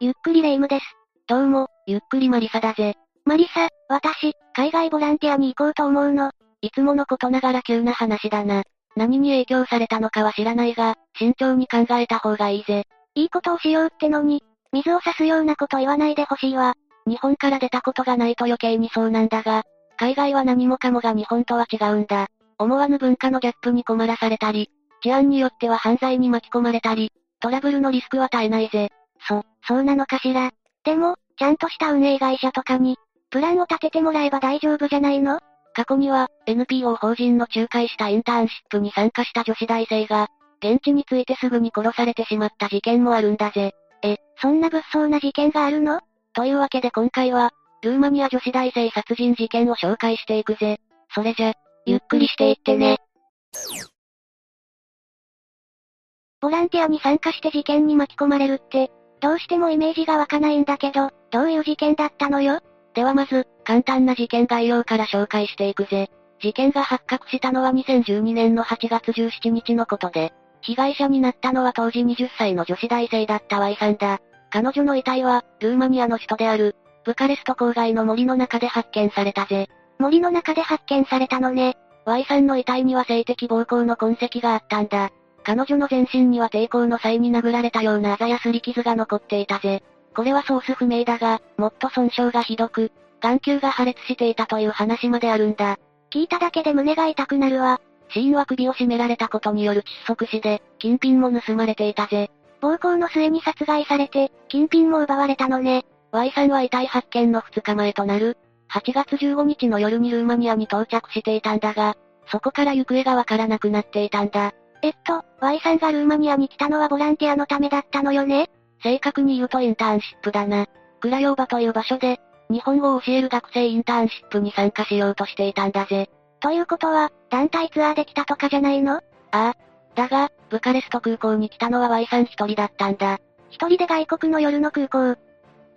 ゆっくりレ夢ムです。どうも、ゆっくりマリサだぜ。マリサ、私、海外ボランティアに行こうと思うの。いつものことながら急な話だな。何に影響されたのかは知らないが、慎重に考えた方がいいぜ。いいことをしようってのに、水を差すようなこと言わないでほしいわ。日本から出たことがないと余計にそうなんだが、海外は何もかもが日本とは違うんだ。思わぬ文化のギャップに困らされたり、治安によっては犯罪に巻き込まれたり、トラブルのリスクは絶えないぜ。そ、そうなのかしら。でも、ちゃんとした運営会社とかに、プランを立ててもらえば大丈夫じゃないの？過去には、NPO 法人の仲介したインターンシップに参加した女子大生が、現地に着いてすぐに殺されてしまった事件もあるんだぜ。え、そんな物騒な事件があるの？というわけで今回は、ルーマニア女子大生殺人事件を紹介していくぜ。それじゃ、ゆっくりしていってね。ボランティアに参加して事件に巻き込まれるって、どうしてもイメージが湧かないんだけど、どういう事件だったのよ？ではまず、簡単な事件概要から紹介していくぜ。事件が発覚したのは2012年の8月17日のことで、被害者になったのは当時20歳の女子大生だった Y さんだ。彼女の遺体は、ルーマニアの首都である、ブカレスト郊外の森の中で発見されたぜ。森の中で発見されたのね。Y さんの遺体には性的暴行の痕跡があったんだ。彼女の全身には抵抗の際に殴られたようなあざやすり傷が残っていたぜ。これはソース不明だが、もっと損傷がひどく、眼球が破裂していたという話まであるんだ。聞いただけで胸が痛くなるわ。死因は首を絞められたことによる窒息死で、金品も盗まれていたぜ。暴行の末に殺害されて、金品も奪われたのね。Y さんは遺体発見の2日前となる、8月15日の夜にルーマニアに到着していたんだが、そこから行方がわからなくなっていたんだ。えっと、Y さんがルーマニアに来たのはボランティアのためだったのよね？正確に言うとインターンシップだな。クラヨーバという場所で、日本語を教える学生インターンシップに参加しようとしていたんだぜ。ということは、団体ツアーで来たとかじゃないの？ああ。だが、ブカレスト空港に来たのは Y さん一人だったんだ。一人で外国の夜の空港。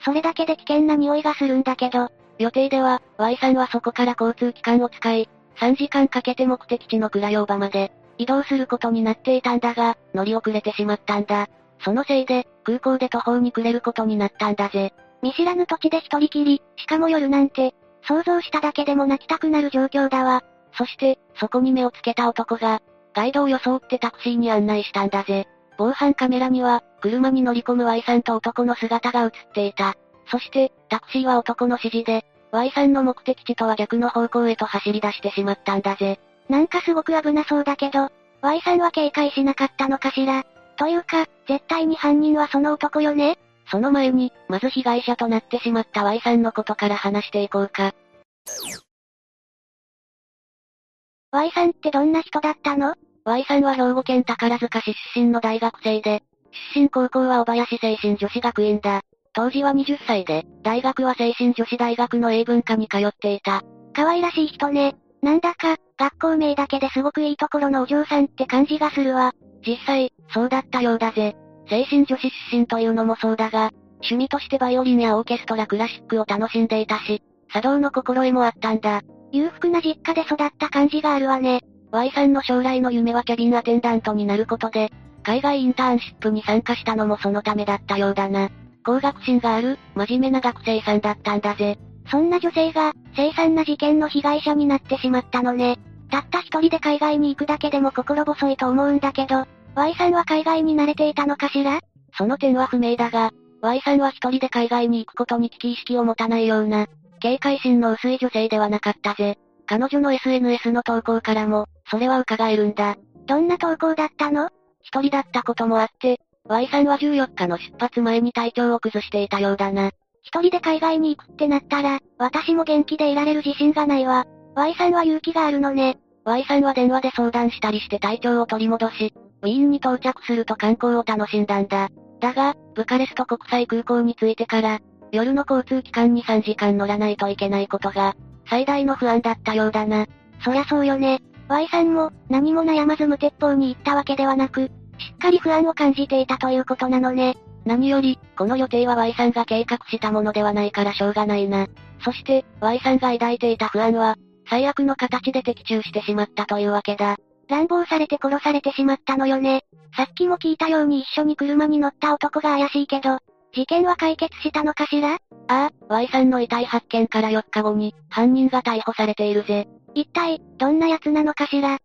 それだけで危険な匂いがするんだけど。予定では、Y さんはそこから交通機関を使い、3時間かけて目的地のクラヨーバまで、移動することになっていたんだが、乗り遅れてしまったんだ。そのせいで、空港で途方に暮れることになったんだぜ。見知らぬ土地で一人きり、しかも夜なんて、想像しただけでも泣きたくなる状況だわ。そして、そこに目をつけた男が、ガイドを装ってタクシーに案内したんだぜ。防犯カメラには、車に乗り込む Y さんと男の姿が映っていた。そして、タクシーは男の指示で、Y さんの目的地とは逆の方向へと走り出してしまったんだぜ。なんかすごく危なそうだけど、Y さんは警戒しなかったのかしら？というか、絶対に犯人はその男よね？その前に、まず被害者となってしまった Y さんのことから話していこうか。Y さんってどんな人だったの ?Y さんは兵庫県宝塚市出身の大学生で、出身高校は小林精神女子学院だ。当時は20歳で、大学は精神女子大学の英文科に通っていた。可愛らしい人ね。なんだか、学校名だけですごくいいところのお嬢さんって感じがするわ。実際、そうだったようだぜ。精神女子出身というのもそうだが、趣味としてバイオリンやオーケストラクラシックを楽しんでいたし、茶道の心得もあったんだ。裕福な実家で育った感じがあるわね。Y さんの将来の夢はキャビンアテンダントになることで、海外インターンシップに参加したのもそのためだったようだな。高学心がある、真面目な学生さんだったんだぜ。そんな女性が、凄惨な事件の被害者になってしまったのね。たった一人で海外に行くだけでも心細いと思うんだけど、Y さんは海外に慣れていたのかしら？その点は不明だが、Y さんは一人で海外に行くことに危機意識を持たないような、警戒心の薄い女性ではなかったぜ。彼女の SNS の投稿からも、それは伺えるんだ。どんな投稿だったの？一人だったこともあって、Y さんは14日の出発前に体調を崩していたようだな。一人で海外に行くってなったら、私も元気でいられる自信がないわ。Y さんは勇気があるのね。Y さんは電話で相談したりして体調を取り戻し、ウィーンに到着すると観光を楽しんだんだ。だが、ブカレスト国際空港に着いてから、夜の交通機関に3時間乗らないといけないことが、最大の不安だったようだな。そりゃそうよね。Y さんも、何も悩まず無鉄砲に行ったわけではなく、しっかり不安を感じていたということなのね。何より、この予定は Y さんが計画したものではないからしょうがないな。そして、Y さんが抱いていた不安は、最悪の形で的中してしまったというわけだ。乱暴されて殺されてしまったのよね。さっきも聞いたように一緒に車に乗った男が怪しいけど、事件は解決したのかしら？ああ、Y さんの遺体発見から4日後に、犯人が逮捕されているぜ。一体、どんな奴なのかしら？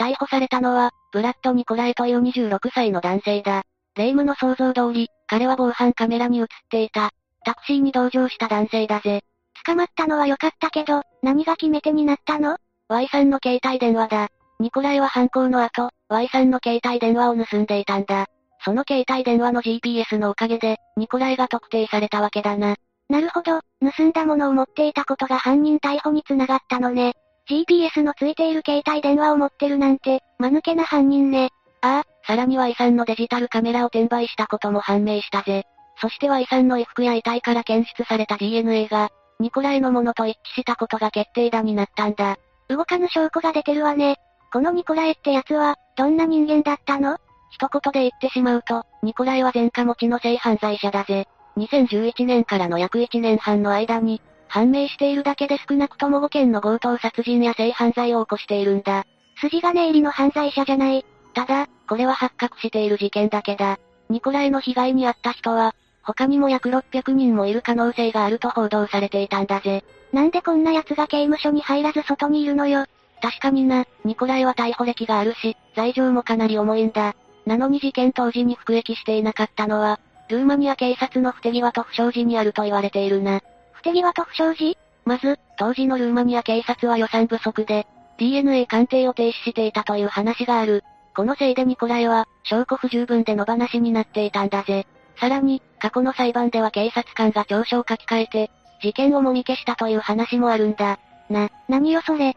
逮捕されたのは、ブラッド・ニコライという26歳の男性だ。霊夢の想像通り、彼は防犯カメラに映っていた、タクシーに同乗した男性だぜ。捕まったのは良かったけど、何が決め手になったの ?Y さんの携帯電話だ。ニコライは犯行の後、Y さんの携帯電話を盗んでいたんだ。その携帯電話の GPS のおかげで、ニコライが特定されたわけだな。なるほど、盗んだものを持っていたことが犯人逮捕につながったのね。GPS のついている携帯電話を持ってるなんて、間抜けな犯人ね。ああ、さらに Y さんのデジタルカメラを転売したことも判明したぜ。そして Y さんの衣服や遺体から検出された DNA が、ニコライのものと一致したことが決定打になったんだ。動かぬ証拠が出てるわね。このニコライってやつは、どんな人間だったの？一言で言ってしまうと、ニコライは前科持ちの性犯罪者だぜ。2011年からの約1年半の間に、判明しているだけで少なくとも5件の強盗殺人や性犯罪を起こしているんだ。筋金入りの犯罪者じゃない。ただ、これは発覚している事件だけだ。ニコライの被害に遭った人は、他にも約600人もいる可能性があると報道されていたんだぜ。なんでこんな奴が刑務所に入らず外にいるのよ。確かにな、ニコライは逮捕歴があるし、罪状もかなり重いんだ。なのに事件当時に服役していなかったのは、ルーマニア警察の不手際と不祥事にあると言われているな。不手際と不祥事まず、当時のルーマニア警察は予算不足で、DNA 鑑定を停止していたという話がある。このせいでニコライは、証拠不十分で野放しになっていたんだぜ。さらに、過去の裁判では警察官が調書を書き換えて、事件をもみ消したという話もあるんだ。な、何よそれ。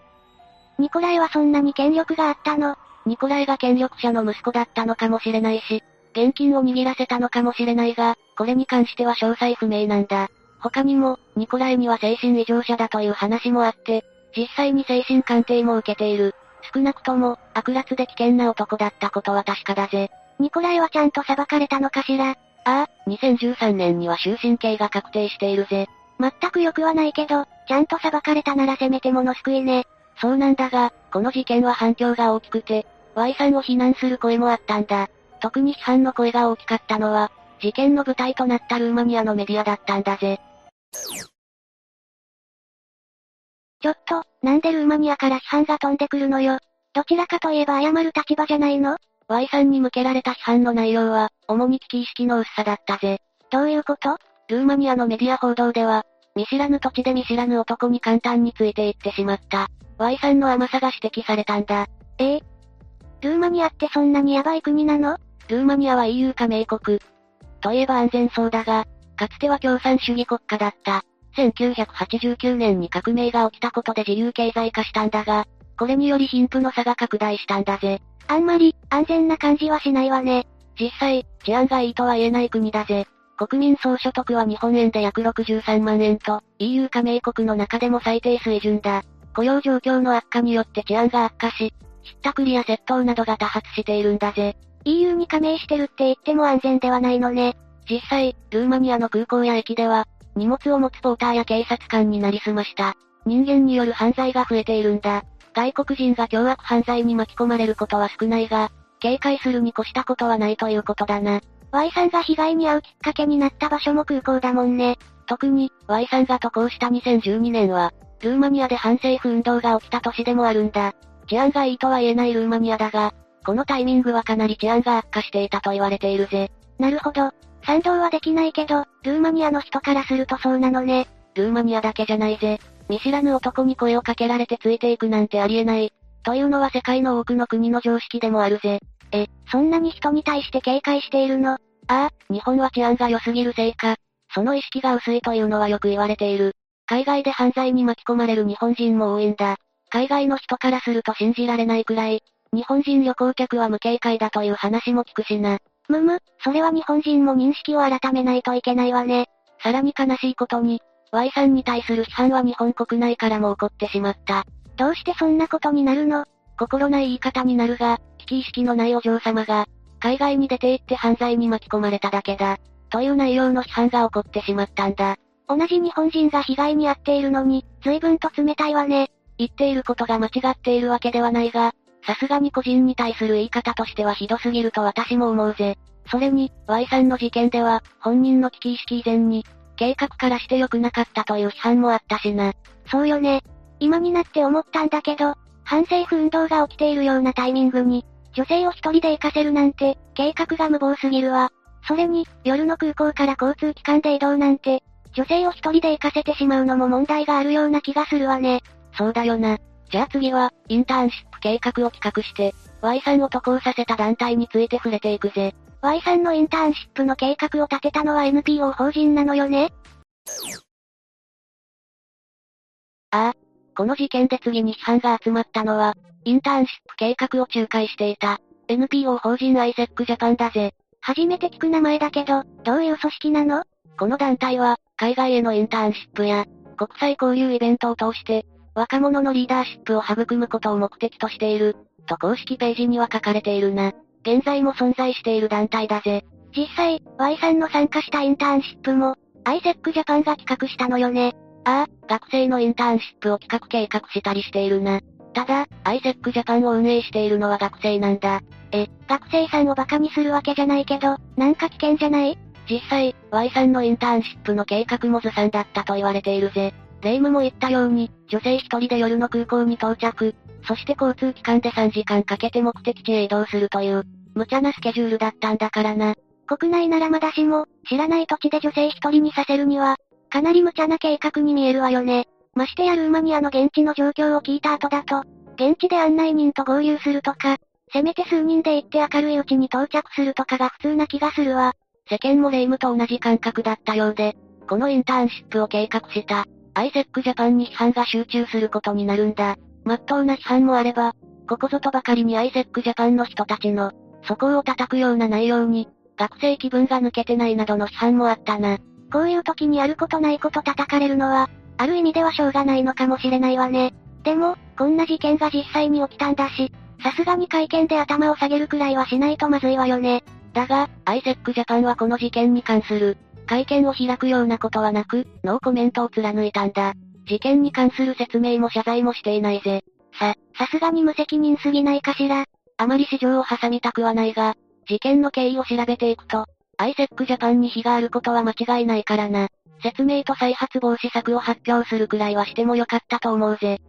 ニコライはそんなに権力があったの？ニコライが権力者の息子だったのかもしれないし、現金を握らせたのかもしれないが、これに関しては詳細不明なんだ。他にも、ニコライには精神異常者だという話もあって、実際に精神鑑定も受けている。少なくとも、悪辣で危険な男だったことは確かだぜ。ニコライはちゃんと裁かれたのかしら？ああ、2013年には終身刑が確定しているぜ。全く良くはないけど、ちゃんと裁かれたならせめてもの救いね。そうなんだが、この事件は反響が大きくて、Y さんを非難する声もあったんだ。特に批判の声が大きかったのは、事件の舞台となったルーマニアのメディアだったんだぜ。ちょっと、なんでルーマニアから批判が飛んでくるのよ。どちらかといえば謝る立場じゃないの？?Y さんに向けられた批判の内容は、主に危機意識の薄さだったぜ。どういうこと？ルーマニアのメディア報道では、見知らぬ土地で見知らぬ男に簡単についていってしまった。Y さんの甘さが指摘されたんだ。え？えルーマニアってそんなにヤバい国なの？ルーマニアは EU 加盟国。といえば安全そうだが、かつては共産主義国家だった。1989年に革命が起きたことで自由経済化したんだが、これにより貧富の差が拡大したんだぜ。あんまり、安全な感じはしないわね。実際、治安がいいとは言えない国だぜ。国民総所得は日本円で約63万円と、EU 加盟国の中でも最低水準だ。雇用状況の悪化によって治安が悪化し、ひったくりや窃盗などが多発しているんだぜ。EU に加盟してるって言っても安全ではないのね。実際、ルーマニアの空港や駅では、荷物を持つポーターや警察官になりすました。人間による犯罪が増えているんだ。外国人が凶悪犯罪に巻き込まれることは少ないが、警戒するに越したことはないということだな。Y さんが被害に遭うきっかけになった場所も空港だもんね。特に、Y さんが渡航した2012年は、ルーマニアで反政府運動が起きた年でもあるんだ。治安がいいとは言えないルーマニアだが、このタイミングはかなり治安が悪化していたと言われているぜ。なるほど。賛同はできないけど、ルーマニアの人からするとそうなのね。ルーマニアだけじゃないぜ。見知らぬ男に声をかけられてついていくなんてありえない。というのは世界の多くの国の常識でもあるぜ。え、そんなに人に対して警戒しているの？ああ、日本は治安が良すぎるせいか。その意識が薄いというのはよく言われている。海外で犯罪に巻き込まれる日本人も多いんだ。海外の人からすると信じられないくらい、日本人旅行客は無警戒だという話も聞くしな。むむ、それは日本人も認識を改めないといけないわね。さらに悲しいことに、Y さんに対する批判は日本国内からも起こってしまった。どうしてそんなことになるの？心ない言い方になるが、危機意識のないお嬢様が、海外に出て行って犯罪に巻き込まれただけだ。という内容の批判が起こってしまったんだ。同じ日本人が被害に遭っているのに、随分と冷たいわね。言っていることが間違っているわけではないが、さすがに個人に対する言い方としてはひどすぎると私も思うぜ。それに、Y さんの事件では、本人の危機意識以前に、計画からして良くなかったという批判もあったしな。そうよね。今になって思ったんだけど、反政府運動が起きているようなタイミングに、女性を一人で行かせるなんて、計画が無謀すぎるわ。それに、夜の空港から交通機関で移動なんて、女性を一人で行かせてしまうのも問題があるような気がするわね。そうだよな。じゃあ次は、インターンシップ計画を企画して、Y さんを渡航させた団体について触れていくぜ。Y さんのインターンシップの計画を立てたのは NPO 法人なのよね？ああ。この事件で次に批判が集まったのは、インターンシップ計画を仲介していた、NPO 法人 ISEC ジャパンだぜ。初めて聞く名前だけど、どういう組織なの？この団体は、海外へのインターンシップや、国際交流イベントを通して、若者のリーダーシップを育むことを目的としている、と公式ページには書かれているな。現在も存在している団体だぜ。実際、Y さんの参加したインターンシップも、ISEC ジャパンが企画したのよね。ああ、学生のインターンシップを企画計画したりしているな。ただ、ISEC ジャパンを運営しているのは学生なんだ。え、学生さんを馬鹿にするわけじゃないけど、なんか危険じゃない？実際、Y さんのインターンシップの計画もずさんだったと言われているぜ。霊夢も言ったように、女性一人で夜の空港に到着、そして交通機関で3時間かけて目的地へ移動するという、無茶なスケジュールだったんだからな。国内ならまだしも、知らない土地で女性一人にさせるには、かなり無茶な計画に見えるわよね。ましてやルーマニアの現地の状況を聞いた後だと、現地で案内人と合流するとか、せめて数人で行って明るいうちに到着するとかが普通な気がするわ。世間も霊夢と同じ感覚だったようで、このインターンシップを計画した、アイセックジャパンに批判が集中することになるんだ。まっとうな批判もあれば、ここぞとばかりにアイセックジャパンの人たちの、底を叩くような内容に、学生気分が抜けてないなどの批判もあったな。こういう時にやることないこと叩かれるのは、ある意味ではしょうがないのかもしれないわね。でも、こんな事件が実際に起きたんだし、さすがに会見で頭を下げるくらいはしないとまずいわよね。だが、アイセックジャパンはこの事件に関する、会見を開くようなことはなく、ノーコメントを貫いたんだ。事件に関する説明も謝罪もしていないぜ。さ、さすがに無責任すぎないかしら。あまり市場を挟みたくはないが、事件の経緯を調べていくと、アイセックジャパンに非があることは間違いないからな。説明と再発防止策を発表するくらいはしてもよかったと思うぜ。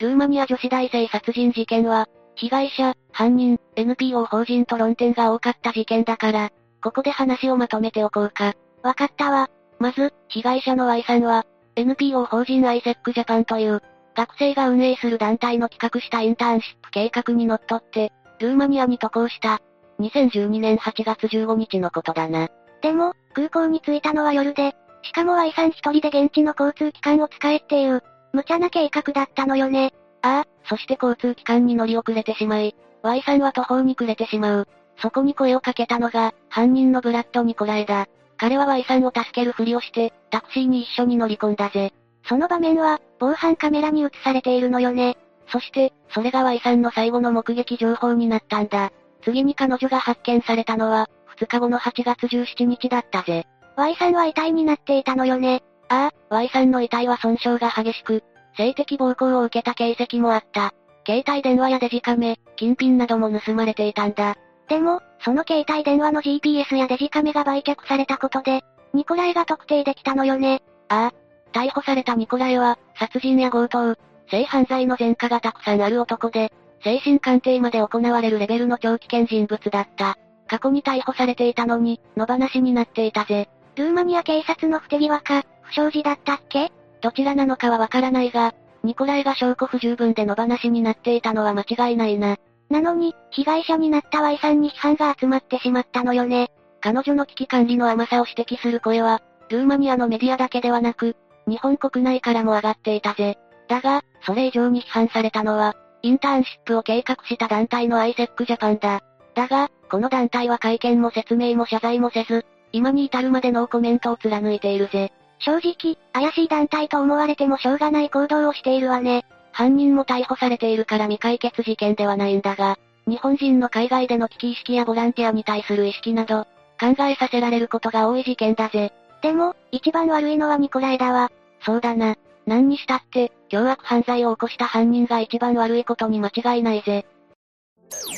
ルーマニア女子大生殺人事件は、被害者、犯人、NPO 法人と論点が多かった事件だから、ここで話をまとめておこうか。わかったわ。まず、被害者の Y さんは、NPO 法人 ISEC ジャパンという、学生が運営する団体の企画したインターンシップ計画にのっとって、ルーマニアに渡航した。2012年8月15日のことだな。でも、空港に着いたのは夜で、しかも Y さん一人で現地の交通機関を使えっていう、無茶な計画だったのよね。ああ、そして交通機関に乗り遅れてしまい、Y さんは途方に暮れてしまう。そこに声をかけたのが、犯人のブラッド・ニコライだ。彼は Y さんを助けるふりをして、タクシーに一緒に乗り込んだぜ。その場面は、防犯カメラに映されているのよね。そして、それが Y さんの最後の目撃情報になったんだ。次に彼女が発見されたのは、2日後の8月17日だったぜ。Y さんは遺体になっていたのよね。ああ、Y さんの遺体は損傷が激しく、性的暴行を受けた形跡もあった。携帯電話やデジカメ、金品なども盗まれていたんだ。でも、その携帯電話の GPS やデジカメが売却されたことで、ニコライが特定できたのよね。ああ。逮捕されたニコライは、殺人や強盗、性犯罪の前科がたくさんある男で、精神鑑定まで行われるレベルの長期険人物だった。過去に逮捕されていたのに、野放しになっていたぜ。ルーマニア警察の不手際か、不祥事だったっけ？どちらなのかはわからないが、ニコライが証拠不十分で野放しになっていたのは間違いないな。なのに、被害者になった Y さんに批判が集まってしまったのよね。彼女の危機管理の甘さを指摘する声は、ルーマニアのメディアだけではなく、日本国内からも上がっていたぜ。だが、それ以上に批判されたのは、インターンシップを計画した団体の ISEC ジャパンだ。だが、この団体は会見も説明も謝罪もせず、今に至るまでノーコメントを貫いているぜ。正直、怪しい団体と思われてもしょうがない行動をしているわね。犯人も逮捕されているから未解決事件ではないんだが、日本人の海外での危機意識やボランティアに対する意識など、考えさせられることが多い事件だぜ。でも、一番悪いのはニコライだわ。そうだな。何にしたって、凶悪犯罪を起こした犯人が一番悪いことに間違いないぜ。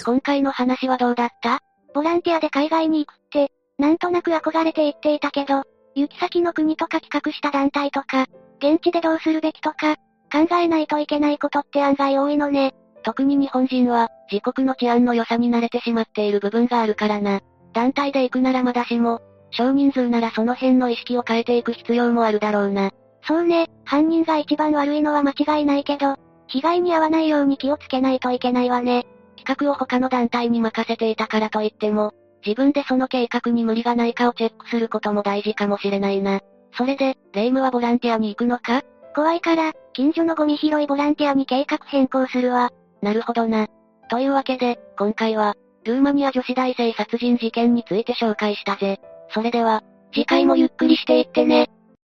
今回の話はどうだった？ボランティアで海外に行くって、なんとなく憧れて言っていたけど、行き先の国とか企画した団体とか、現地でどうするべきとか、考えないといけないことって案外多いのね。特に日本人は、自国の治安の良さに慣れてしまっている部分があるからな。団体で行くならまだしも、少人数ならその辺の意識を変えていく必要もあるだろうな。そうね、犯人が一番悪いのは間違いないけど、被害に遭わないように気をつけないといけないわね。企画を他の団体に任せていたからといっても、自分でその計画に無理がないかをチェックすることも大事かもしれないな。それで、レイムはボランティアに行くのか？怖いから、近所のゴミ拾いボランティアに計画変更するわ。なるほどな。というわけで、今回は、ルーマニア女子大生殺人事件について紹介したぜ。それでは、次回もゆっくりしていってね。